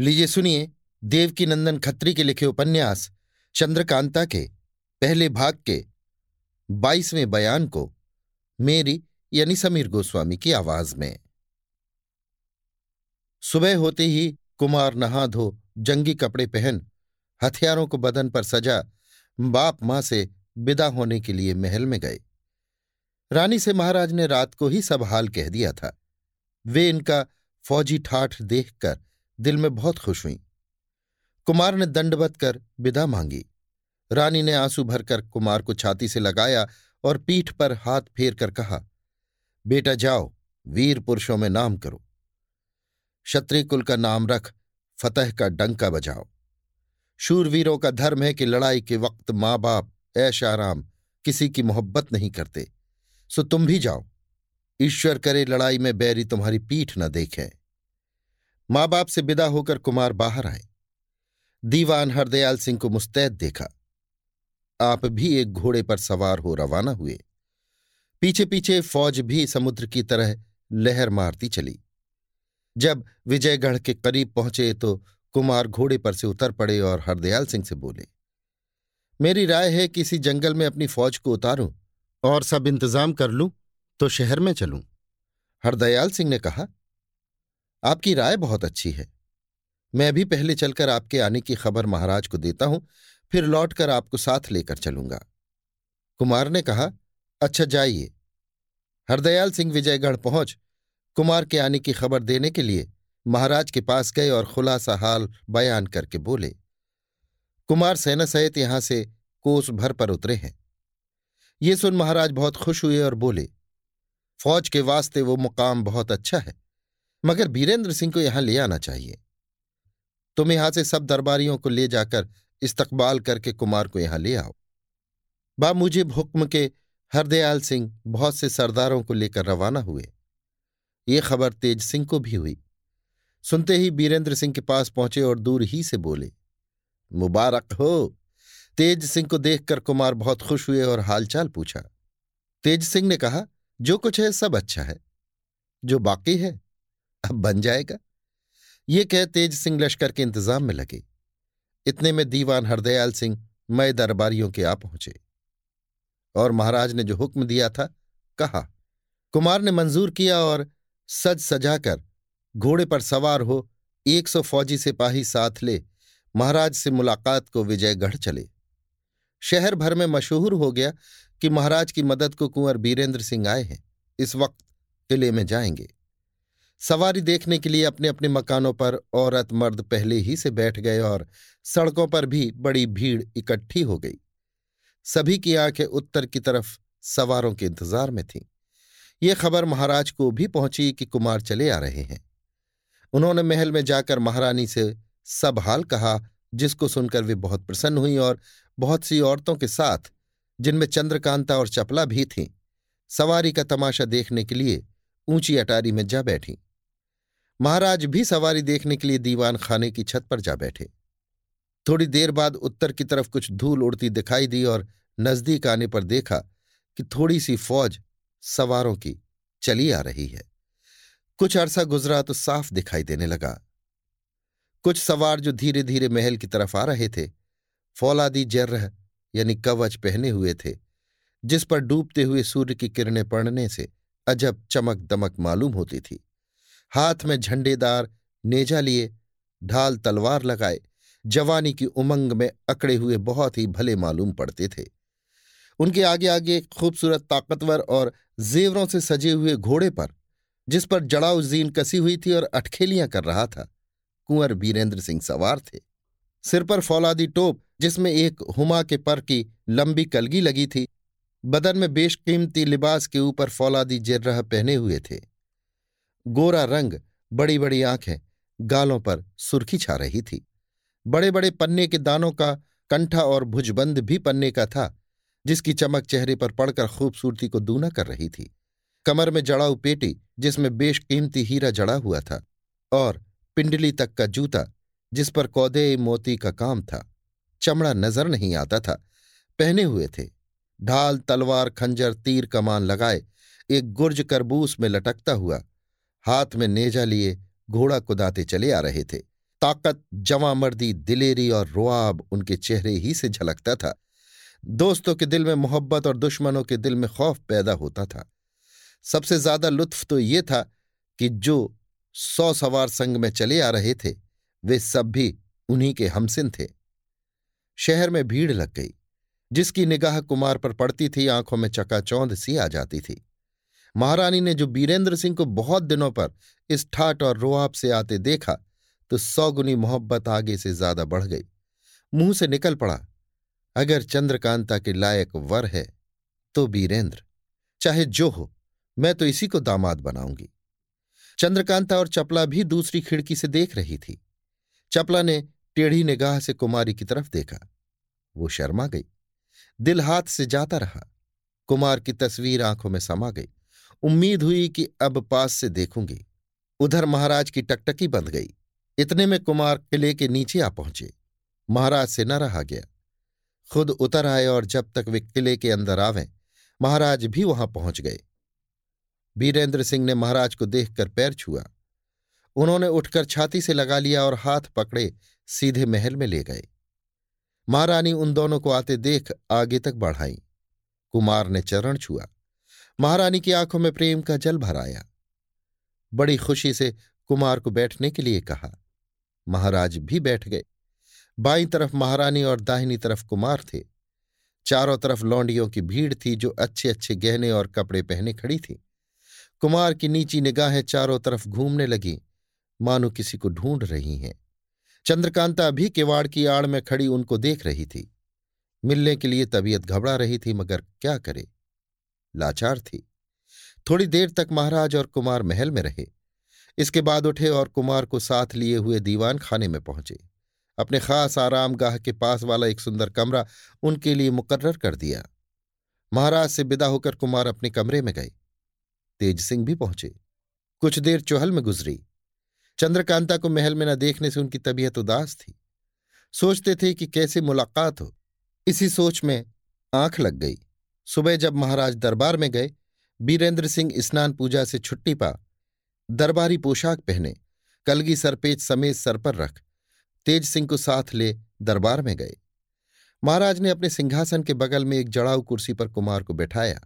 लीजिए, सुनिए देवकी नंदन खत्री के लिखे उपन्यास, चंद्रकांता के, पहले भाग के, बाईसवें बयान को, मेरी, यानी समीर गोस्वामी की आवाज़ में। सुबह होते ही कुमार नहा धो, जंगी कपड़े पहन, हथियारों को बदन पर सजा, बाप माँ से विदा होने के लिए महल में गए। रानी से महाराज ने रात को ही सब हाल कह दिया था। वे इनका फौजी ठाठ देखकर दिल में बहुत खुश हुई। कुमार ने दंडवत कर विदा मांगी। रानी ने आँसू भरकर कुमार को छाती से लगाया और पीठ पर हाथ फेर कर कहा, बेटा जाओ, वीर पुरुषों में नाम करो। क्षत्रिय कुल का नाम रख, फतेह का डंका बजाओ। शूरवीरों का धर्म है कि लड़ाई के वक्त माँ बाप ऐश आराम किसी की मोहब्बत नहीं करते। सो तुम भी जाओ। ईश्वर करे लड़ाई में बैरी तुम्हारी पीठ न देखें। माँ बाप से विदा होकर कुमार बाहर आए। दीवान हरदयाल सिंह को मुस्तैद देखा। आप भी एक घोड़े पर सवार हो रवाना हुए। पीछे पीछे फौज भी समुद्र की तरह लहर मारती चली। जब विजयगढ़ के करीब पहुँचे तो कुमार घोड़े पर से उतर पड़े और हरदयाल सिंह से बोले, मेरी राय है किसी जंगल में अपनी फौज को उतारूं और सब इंतज़ाम कर लूँ तो शहर में चलूँ। हरदयाल सिंह ने कहा आपकी राय बहुत अच्छी है। मैं भी पहले चलकर आपके आने की खबर महाराज को देता हूँ, फिर लौटकर आपको साथ लेकर चलूँगा। कुमार ने कहा अच्छा जाइए। हरदयाल सिंह विजयगढ़ पहुँच। कुमार के आने की खबर देने के लिए महाराज के पास गए और खुलासा हाल बयान करके बोले, कुमार सेना सहित यहाँ से कोस भर पर उतरे हैं। ये सुन महाराज बहुत खुश हुए और बोले, फौज के वास्ते वो मुकाम बहुत अच्छा है। मगर बीरेंद्र सिंह को यहाँ ले आना चाहिए। तुम यहाँ से सब दरबारियों को ले जाकर इस्तकबाल करके कुमार को यहाँ ले आओ। बा मुझे हुक्म के हरदयाल सिंह बहुत से सरदारों को लेकर रवाना हुए। ये खबर तेज सिंह को भी हुई। सुनते ही बीरेंद्र सिंह के पास पहुँचे और दूर ही से बोले, मुबारक हो। तेज सिंह को देखकर कुमार बहुत खुश हुए और हालचाल पूछा। तेज सिंह ने कहा, जो कुछ है सब अच्छा है। जो बाकी है अब बन जाएगा। ये कह तेज सिंह लश्कर के इंतज़ाम में लगे। इतने में दीवान हरदयाल सिंह मय दरबारियों के आ पहुँचे। और महाराज ने जो हुक्म दिया था, कहा, कुमार ने मंजूर किया और सज सजाकर घोड़े पर सवार हो, एक सौ फौजी सिपाही साथ ले, महाराज से मुलाकात को विजयगढ़ चले। शहर भर में मशहूर हो गया कि महाराज की मदद को कुंवर बीरेंद्र सिंह आए हैं। इस वक्त किले में जाएँगे। सवारी देखने के लिए अपने अपने मकानों पर औरत मर्द पहले ही से बैठ गए और सड़कों पर भी बड़ी भीड़ इकट्ठी हो गई। सभी की आँखें उत्तर की तरफ़ सवारों के इंतज़ार में थीं। ये खबर महाराज को भी पहुँची कि कुमार चले आ रहे हैं। उन्होंने महल में जाकर महारानी से सब हाल कहा, जिसको सुनकर वे बहुत प्रसन्न हुई और बहुत सी औरतों के साथ, जिनमें चंद्रकांता और चपला भी थीं, सवारी का तमाशा देखने के लिए ऊँची अटारी में जा बैठी। महाराज भी सवारी देखने के लिए दीवान खाने की छत पर जा बैठे। थोड़ी देर बाद उत्तर की तरफ़ कुछ धूल उड़ती दिखाई दी और नज़दीक आने पर देखा कि थोड़ी सी फौज सवारों की चली आ रही है। कुछ अरसा गुजरा तो साफ़ दिखाई देने लगा। कुछ सवार जो धीरे धीरे महल की तरफ़ आ रहे थे, फौलादी जर्रह यानी कवच पहने हुए थे, जिस पर डूबते हुए सूर्य की किरणें पड़ने से अजब चमक दमक मालूम होती थी। हाथ में झंडेदार नेजा लिए ढाल तलवार लगाए। जवानी की उमंग में अकड़े हुए बहुत ही भले मालूम पड़ते थे। उनके आगे आगे खूबसूरत ताकतवर और जेवरों से सजे हुए घोड़े पर, जिस पर जड़ाऊ जीन कसी हुई थी और अटखेलियाँ कर रहा था, कुंवर बीरेंद्र सिंह सवार थे। सिर पर फौलादी टोप, जिसमें एक हुमा के पर की लंबी कलगी लगी थी, बदन में बेशकीमती लिबास के ऊपर फौलादी जिर्रह पहने हुए थे। गोरा रंग बड़ी बड़ी आँखें, गालों पर सुर्खी छा रही थी। बड़े बड़े पन्ने के दानों का कंठा और भुजबंद भी पन्ने का था, जिसकी चमक चेहरे पर पड़कर खूबसूरती को दूना कर रही थी। कमर में जड़ाऊ पेटी, जिसमें बेशकीमती हीरा जड़ा हुआ था, और पिंडली तक का जूता, जिस पर कौदे मोती का काम था। चमड़ा नज़र नहीं आता था। पहने हुए थे। ढाल, तलवार, खंजर, तीर, कमान लगाए, एक गुर्ज करबूस में लटकता हुआ हाथ में नेजा लिए घोड़ा कुदाते चले आ रहे थे। ताकत जवा मर्दी दिलेरी और रुआब उनके चेहरे ही से झलकता था। दोस्तों के दिल में मोहब्बत और दुश्मनों के दिल में खौफ पैदा होता था। सबसे ज़्यादा लुत्फ तो ये था कि जो सौ सवार संग में चले आ रहे थे, वे सब भी उन्हीं के हमसिन थे। शहर में भीड़ लग गई, जिसकी निगाह कुमार पर पड़ती थी, आँखों में चकाचौंध सी आ जाती थी। महारानी ने जो बीरेंद्र सिंह को बहुत दिनों पर इस ठाट और रोआब से आते देखा तो सौगुनी मोहब्बत आगे से ज़्यादा बढ़ गई। मुँह से निकल पड़ा, अगर चंद्रकांता के लायक वर है तो बीरेंद्र, चाहे जो हो, मैं तो इसी को दामाद बनाऊँगी। चंद्रकांता और चपला भी दूसरी खिड़की से देख रही थी। चपला ने टेढ़ी निगाह से कुमारी की तरफ़ देखा। वो शर्मा गई। दिल हाथ से जाता रहा। कुमार की तस्वीर आँखों में समा गई। उम्मीद हुई कि अब पास से देखूँगी। उधर महाराज की टकटकी बंध गई। इतने में कुमार किले के नीचे आ पहुँचे। महाराज से न रहा गया। खुद उतर आए और जब तक वे किले के अंदर आवें, महाराज भी वहाँ पहुँच गए। बीरेंद्र सिंह ने महाराज को देखकर पैर छुआ। उन्होंने उठकर छाती से लगा लिया और हाथ पकड़े सीधे महल में ले गए। महारानी उन दोनों को आते देख आगे तक बढ़ाई। कुमार ने चरण छुआ। महारानी की आँखों में प्रेम का जल भर आया। बड़ी खुशी से कुमार को बैठने के लिए कहा। महाराज भी बैठ गए। बाईं तरफ़ महारानी और दाहिनी तरफ़ कुमार थे। चारों तरफ़ लौंडियों की भीड़ थी जो अच्छे अच्छे गहने और कपड़े पहने खड़ी थी। कुमार की नीची निगाहें चारों तरफ़ घूमने लगी। मानो किसी को ढूंढ रही हैं। चंद्रकांता भी किवाड़ की आड़ में खड़ी उनको देख रही थी। मिलने के लिए तबीयत घबरा रही थी, मगर क्या करे? लाचार थी। थोड़ी देर तक महाराज और कुमार महल में रहे। इसके बाद उठे और कुमार को साथ लिए हुए दीवान खाने में पहुँचे। अपने खास आरामगाह के पास वाला एक सुंदर कमरा उनके लिए मुकर्र कर दिया। महाराज से विदा होकर कुमार अपने कमरे में गए। तेज सिंह भी पहुँचे। कुछ देर चौहल में गुजरी। चंद्रकांता को महल में न देखने से उनकी तबीयत उदास थी। सोचते थे कि कैसे मुलाकात हो। इसी सोच में आँख लग गई। सुबह जब महाराज दरबार में गए, बीरेंद्र सिंह स्नान पूजा से छुट्टी पा। दरबारी पोशाक पहने, कलगी सरपेच समेत सर पर रख, तेज सिंह को साथ ले दरबार में गए। महाराज ने अपने सिंहासन के बगल में एक जड़ाऊ कुर्सी पर कुमार को बैठाया।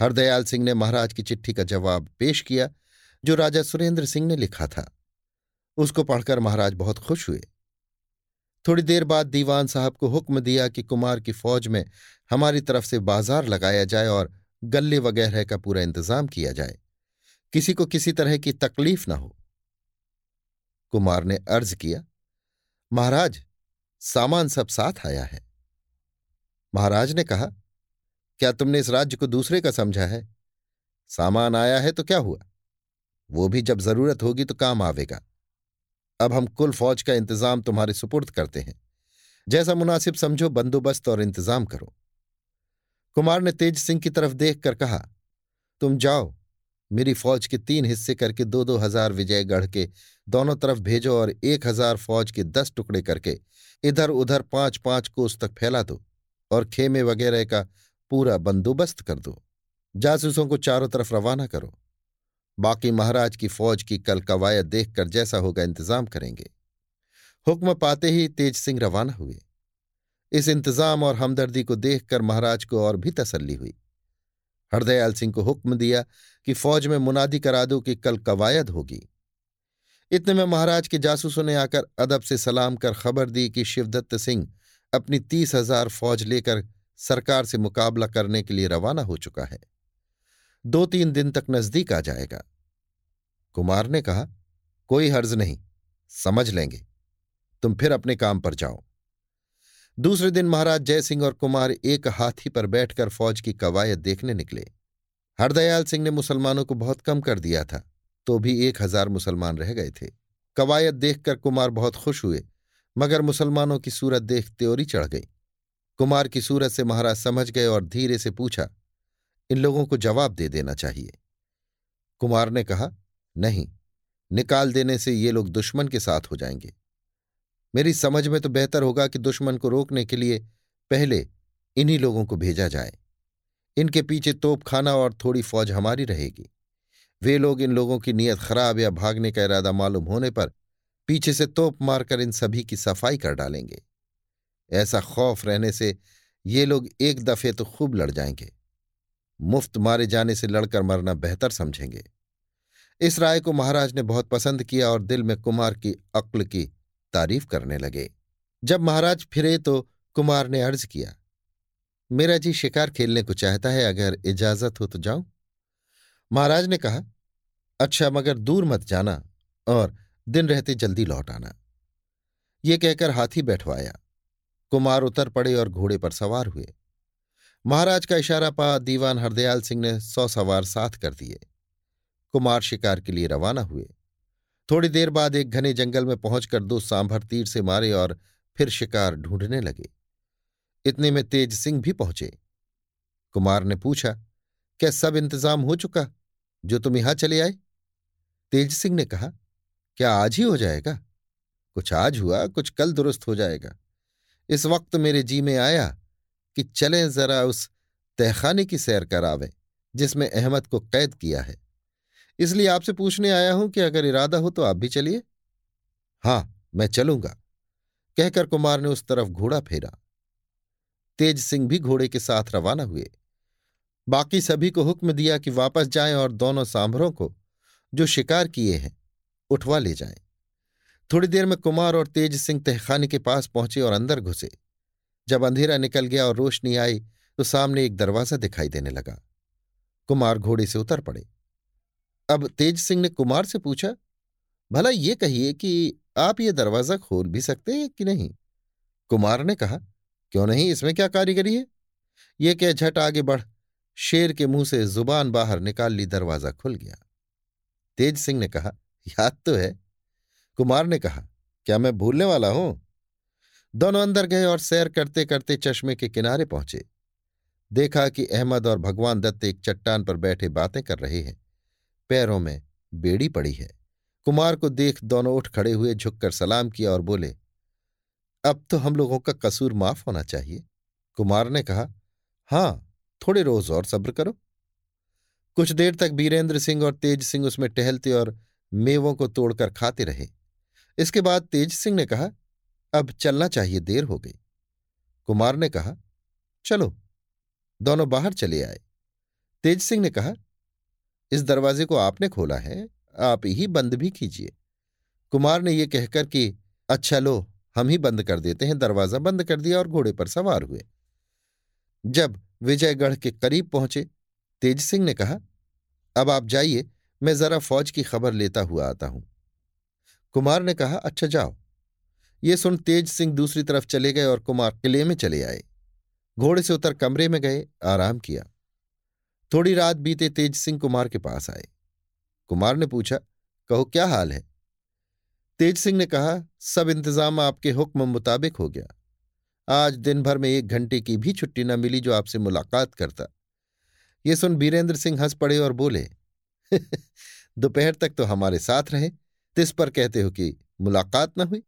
हरदयाल सिंह ने महाराज की चिट्ठी का जवाब पेश किया, जो राजा सुरेंद्र सिंह ने लिखा था। उसको पढ़कर महाराज बहुत खुश हुए। थोड़ी देर बाद दीवान साहब को हुक्म दिया कि कुमार की फौज में हमारी तरफ़ से बाज़ार लगाया जाए और गले वगैरह का पूरा इंतज़ाम किया जाए। किसी को किसी तरह की तकलीफ़ ना हो। कुमार ने अर्ज़ किया, महाराज, सामान सब साथ आया है। महाराज ने कहा, क्या तुमने इस राज्य को दूसरे का समझा है? सामान आया है तो क्या हुआ? वो भी जब ज़रूरत होगी तो काम आवेगा। अब हम कुल फौज का इंतज़ाम तुम्हारे सुपुर्द करते हैं। जैसा मुनासिब समझो, बंदोबस्त और इंतज़ाम करो। कुमार ने तेज सिंह की तरफ़ देखकर कहा, तुम जाओ, मेरी फौज के तीन हिस्से करके दो दो हज़ार विजयगढ़ के दोनों तरफ़ भेजो और एक हज़ार फौज के दस टुकड़े करके इधर उधर पाँच पाँच कोस तक फैला दो और खेमे वगैरह का पूरा बंदोबस्त कर दो। जासूसों को चारों तरफ़ रवाना करो। बाकी महाराज की फौज की कल कवायद देखकर जैसा होगा इंतज़ाम करेंगे। हुक्म पाते ही तेज सिंह रवाना हुए। इस इंतज़ाम और हमदर्दी को देखकर महाराज को और भी तसल्ली हुई। हरदयाल सिंह को हुक्म दिया कि फौज में मुनादी करा दो कि कल कवायद होगी। इतने में महाराज के जासूसों ने आकर अदब से सलाम कर खबर दी कि शिवदत्त सिंह अपनी तीस हज़ार फौज लेकर सरकार से मुकाबला करने के लिए रवाना हो चुका है। दो तीन दिन तक नज़दीक आ जाएगा। कुमार ने कहा, कोई हर्ज नहीं, समझ लेंगे। तुम फिर अपने काम पर जाओ। दूसरे दिन महाराज जयसिंह और कुमार एक हाथी पर बैठकर फौज की कवायद देखने निकले। हरदयाल सिंह ने मुसलमानों को बहुत कम कर दिया था तो भी एक हज़ार मुसलमान रह गए थे। कवायद देखकर कुमार बहुत खुश हुए, मगर मुसलमानों की सूरत देख त्योरी चढ़ गई। कुमार की सूरत से महाराज समझ गए और धीरे से पूछा इन लोगों को जवाब दे देना चाहिए। कुमार ने कहा, नहीं, निकाल देने से ये लोग दुश्मन के साथ हो जाएँगे। मेरी समझ में तो बेहतर होगा कि दुश्मन को रोकने के लिए पहले इन्हीं लोगों को भेजा जाए। इनके पीछे तोप खाना और थोड़ी फौज हमारी रहेगी। वे लोग इन लोगों की नीयत खराब या भागने का इरादा मालूम होने पर पीछे से तोप मारकर इन सभी की सफ़ाई कर डालेंगे। ऐसा खौफ रहने से ये लोग एक दफे तो खूब लड़ जाएँगे। मुफ़्त मारे जाने से लड़कर मरना बेहतर समझेंगे। इस राय को महाराज ने बहुत पसंद किया और दिल में कुमार की अक्ल की तारीफ़ करने लगे। जब महाराज फिरे तो कुमार ने अर्ज़ किया, मेरा जी शिकार खेलने को चाहता है, अगर इजाज़त हो तो जाऊँ? महाराज ने कहा अच्छा मगर दूर मत जाना और दिन रहते जल्दी लौट आना। ये कहकर हाथी बैठवाया। कुमार उतर पड़े और घोड़े पर सवार हुए। महाराज का इशारा पा दीवान हरदयाल सिंह ने सौ सवार साथ कर दिए। कुमार शिकार के लिए रवाना हुए। थोड़ी देर बाद एक घने जंगल में पहुंचकर दो सांभर तीर से मारे और फिर शिकार ढूँढने लगे। इतने में तेज सिंह भी पहुँचे। कुमार ने पूछा, क्या सब इंतज़ाम हो चुका? जो तुम यहाँ चले आए? तेज सिंह ने कहा, क्या आज ही हो जाएगा? कुछ आज हुआ, कुछ कल दुरुस्त हो जाएगा। इस वक्त मेरे जी में आया कि चलें जरा उस तहखाने की सैर करावें, जिसमें अहमद को कैद किया है। इसलिए आपसे पूछने आया हूँ कि अगर इरादा हो तो आप भी चलिए। हाँ, मैं चलूँगा। कहकर कुमार ने उस तरफ़ घोड़ा फेरा। तेज सिंह भी घोड़े के साथ रवाना हुए। बाकी सभी को हुक्म दिया कि वापस जाएँ और दोनों सांभरों को, जो शिकार किए हैं, उठवा ले जाएँ। थोड़ी देर में कुमार और तेज सिंह तहखाने के पास पहुँचे और अंदर घुसे। जब अंधेरा निकल गया और रोशनी आई तो सामने एक दरवाज़ा दिखाई देने लगा। कुमार घोड़े से उतर पड़े। अब तेज सिंह ने कुमार से पूछा, भला ये कहिए कि आप ये दरवाज़ा खोल भी सकते हैं कि नहीं? कुमार ने कहा, क्यों नहीं, इसमें क्या कारीगरी है? ये क्या झट आगे बढ़। शेर के मुँह से ज़ुबान बाहर निकाल ली, दरवाज़ा खुल गया। तेज सिंह ने कहा, याद तो है। कुमार ने कहा, क्या मैं भूलने वाला हूँ? दोनों अंदर गए और सैर करते करते चश्मे के किनारे पहुँचे। देखा कि अहमद और भगवान दत्त एक चट्टान पर बैठे बातें कर रहे हैं। पैरों में बेड़ी पड़ी है। कुमार को देख दोनों उठ खड़े हुए, झुककर सलाम किया और बोले, अब तो हम लोगों का कसूर माफ़ होना चाहिए। कुमार ने कहा, हाँ, थोड़े रोज और सब्र करो। कुछ देर तक बीरेंद्र सिंह और तेज सिंह उसमें टहलते और मेवों को तोड़कर खाते रहे। इसके बाद तेज सिंह ने कहा अब चलना चाहिए, देर हो गई। कुमार ने कहा, चलो, दोनों बाहर चले आए। तेज सिंह ने कहा, इस दरवाजे को आपने खोला है, आप ही बंद भी कीजिए। कुमार ने यह कहकर कि अच्छा लो, हम ही बंद कर देते हैं, दरवाज़ा बंद कर दिया और घोड़े पर सवार हुए। जब विजयगढ़ के करीब पहुँचे, तेज सिंह ने कहा, अब आप जाइए, मैं जरा फौज की खबर लेता हुआ आता हूँ। कुमार ने कहा अच्छा जाओ। ये सुन तेज सिंह दूसरी तरफ़ चले गए और कुमार किले में चले आए। घोड़े से उतर कमरे में गए, आराम किया। थोड़ी रात बीते तेज सिंह कुमार के पास आए। कुमार ने पूछा, कहो, क्या हाल है? तेज सिंह ने कहा, सब इंतज़ाम आपके हुक्म मुताबिक हो गया। आज दिन भर में एक घंटे की भी छुट्टी न मिली जो आपसे मुलाकात करता। ये सुन बीरेंद्र सिंह हंस पड़े और बोले दोपहर तक तो हमारे साथ रहे। तिस पर कहते हो कि मुलाकात न हुई?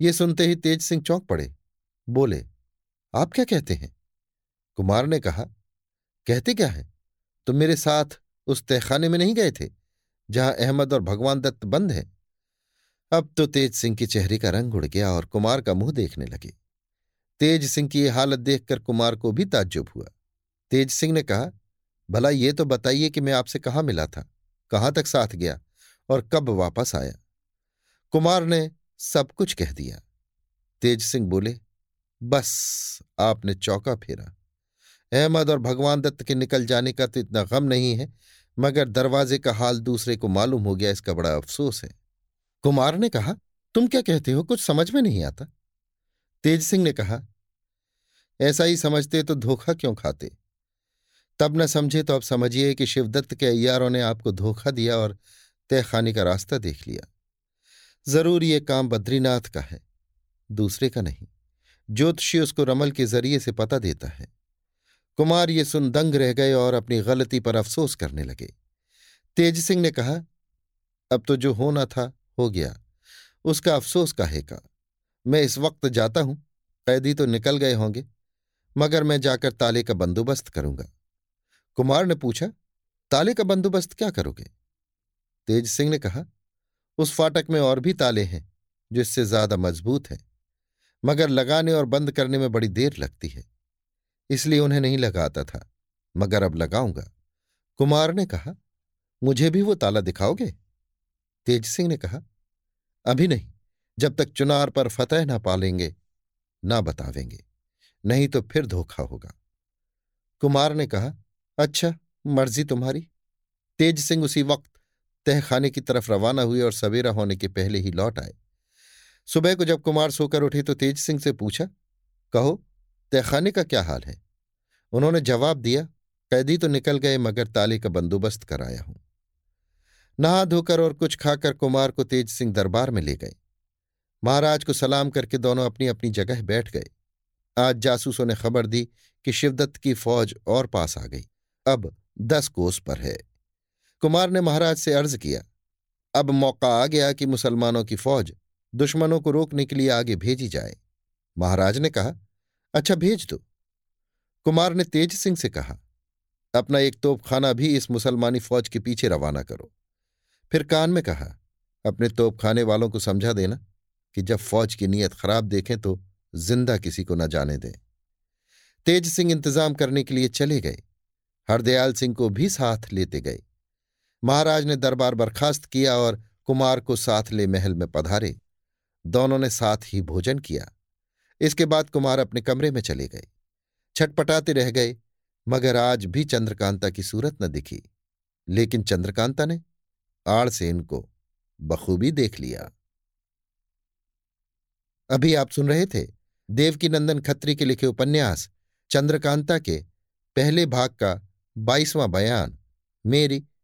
ये सुनते ही तेज सिंह चौंक पड़े। बोले, आप क्या कहते हैं? कुमार ने कहा, कहते क्या है? तुम मेरे साथ उस तहखाने में नहीं गए थे, जहाँ अहमद और भगवान दत्त बंद है? अब तो तेज सिंह के चेहरे का रंग उड़ गया और कुमार का मुँह देखने लगे। तेज सिंह की यह हालत देखकर कुमार को भी ताज्जुब हुआ। तेज सिंह ने कहा, भला ये तो बताइए कि मैं आपसे कहाँ मिला था, कहाँ तक साथ गया और कब वापस आया? कुमार ने सब कुछ कह दिया। तेज सिंह बोले, बस, आपने चौका फेरा। अहमद और भगवान दत्त के निकल जाने का तो इतना गम नहीं है, मगर दरवाजे का हाल दूसरे को मालूम हो गया, इसका बड़ा अफसोस है। कुमार ने कहा, तुम क्या कहते हो? कुछ समझ में नहीं आता? तेज सिंह ने कहा, ऐसा ही समझते तो धोखा क्यों खाते? तब न समझे तो अब समझिए कि शिवदत्त के अय्यारों ने आपको धोखा दिया और तहखाने का रास्ता देख लिया। ज़रूर ये काम बद्रीनाथ का है, दूसरे का नहीं। ज्योतिषी उसको रमल के ज़रिए से पता देता है। कुमार ये सुन दंग रह गए और अपनी गलती पर अफसोस करने लगे। तेज सिंह ने कहा, अब तो जो होना था, हो गया। उसका अफसोस काहे का? मैं इस वक्त जाता हूँ, कैदी तो निकल गए होंगे, मगर मैं जाकर ताले का बंदोबस्त करूँगा। कुमार ने पूछा, ताले का बंदोबस्त क्या करोगे? तेज सिंह ने कहा उस फाटक में और भी ताले हैं जो इससे ज़्यादा मज़बूत हैं। मगर लगाने और बंद करने में बड़ी देर लगती है। इसलिए उन्हें नहीं लगाता था, मगर अब लगाऊँगा। कुमार ने कहा, मुझे भी वो ताला दिखाओगे? तेज सिंह ने कहा, अभी नहीं, जब तक चुनार पर फतेह ना पालेंगे, ना बतावेंगे, नहीं तो फिर धोखा होगा। कुमार ने कहा अच्छा मर्ज़ी तुम्हारी। तेज सिंह उसी वक्त तहखाने की तरफ़ रवाना हुए और सवेरा होने के पहले ही लौट आए। सुबह को जब कुमार सोकर उठे तो तेज सिंह से पूछा, कहो, तहखाने का क्या हाल है? उन्होंने जवाब दिया, कैदी तो निकल गए, मगर ताले का बंदोबस्त कराया हूँ। नहा धोकर और कुछ खाकर कुमार को तेज सिंह दरबार में ले गए। महाराज को सलाम करके दोनों अपनी अपनी जगह बैठ गए। आज जासूसों ने खबर दी कि शिवदत्त की फौज और पास आ गई। अब दस कोस पर है। कुमार ने महाराज से अर्ज़ किया, अब मौका आ गया कि मुसलमानों की फौज दुश्मनों को रोकने के लिए आगे भेजी जाए। महाराज ने कहा अच्छा भेज दो। कुमार ने तेज सिंह से कहा, अपना एक तोपखाना भी इस मुसलमानी फौज के पीछे रवाना करो। फिर कान में कहा, अपने तोपखाने वालों को समझा देना कि जब फौज की नीयत खराब देखें तो ज़िंदा किसी को न जाने दें। तेज सिंह इंतज़ाम करने के लिए चले गए। हरदयाल सिंह को भी साथ लेते गए। महाराज ने दरबार बर्खास्त किया और कुमार को साथ ले महल में पधारे। दोनों ने साथ ही भोजन किया। इसके बाद कुमार अपने कमरे में चले गए। छटपटाते रह गए, मगर आज भी चंद्रकांता की सूरत न दिखी। लेकिन चंद्रकांता ने आड़ से इनको बखूबी देख लिया। अभी आप सुन रहे थे देवकी नंदन खत्री के लिखे उपन्यास चंद्रकांता के पहले भाग का बाईसवां बयान, मेरी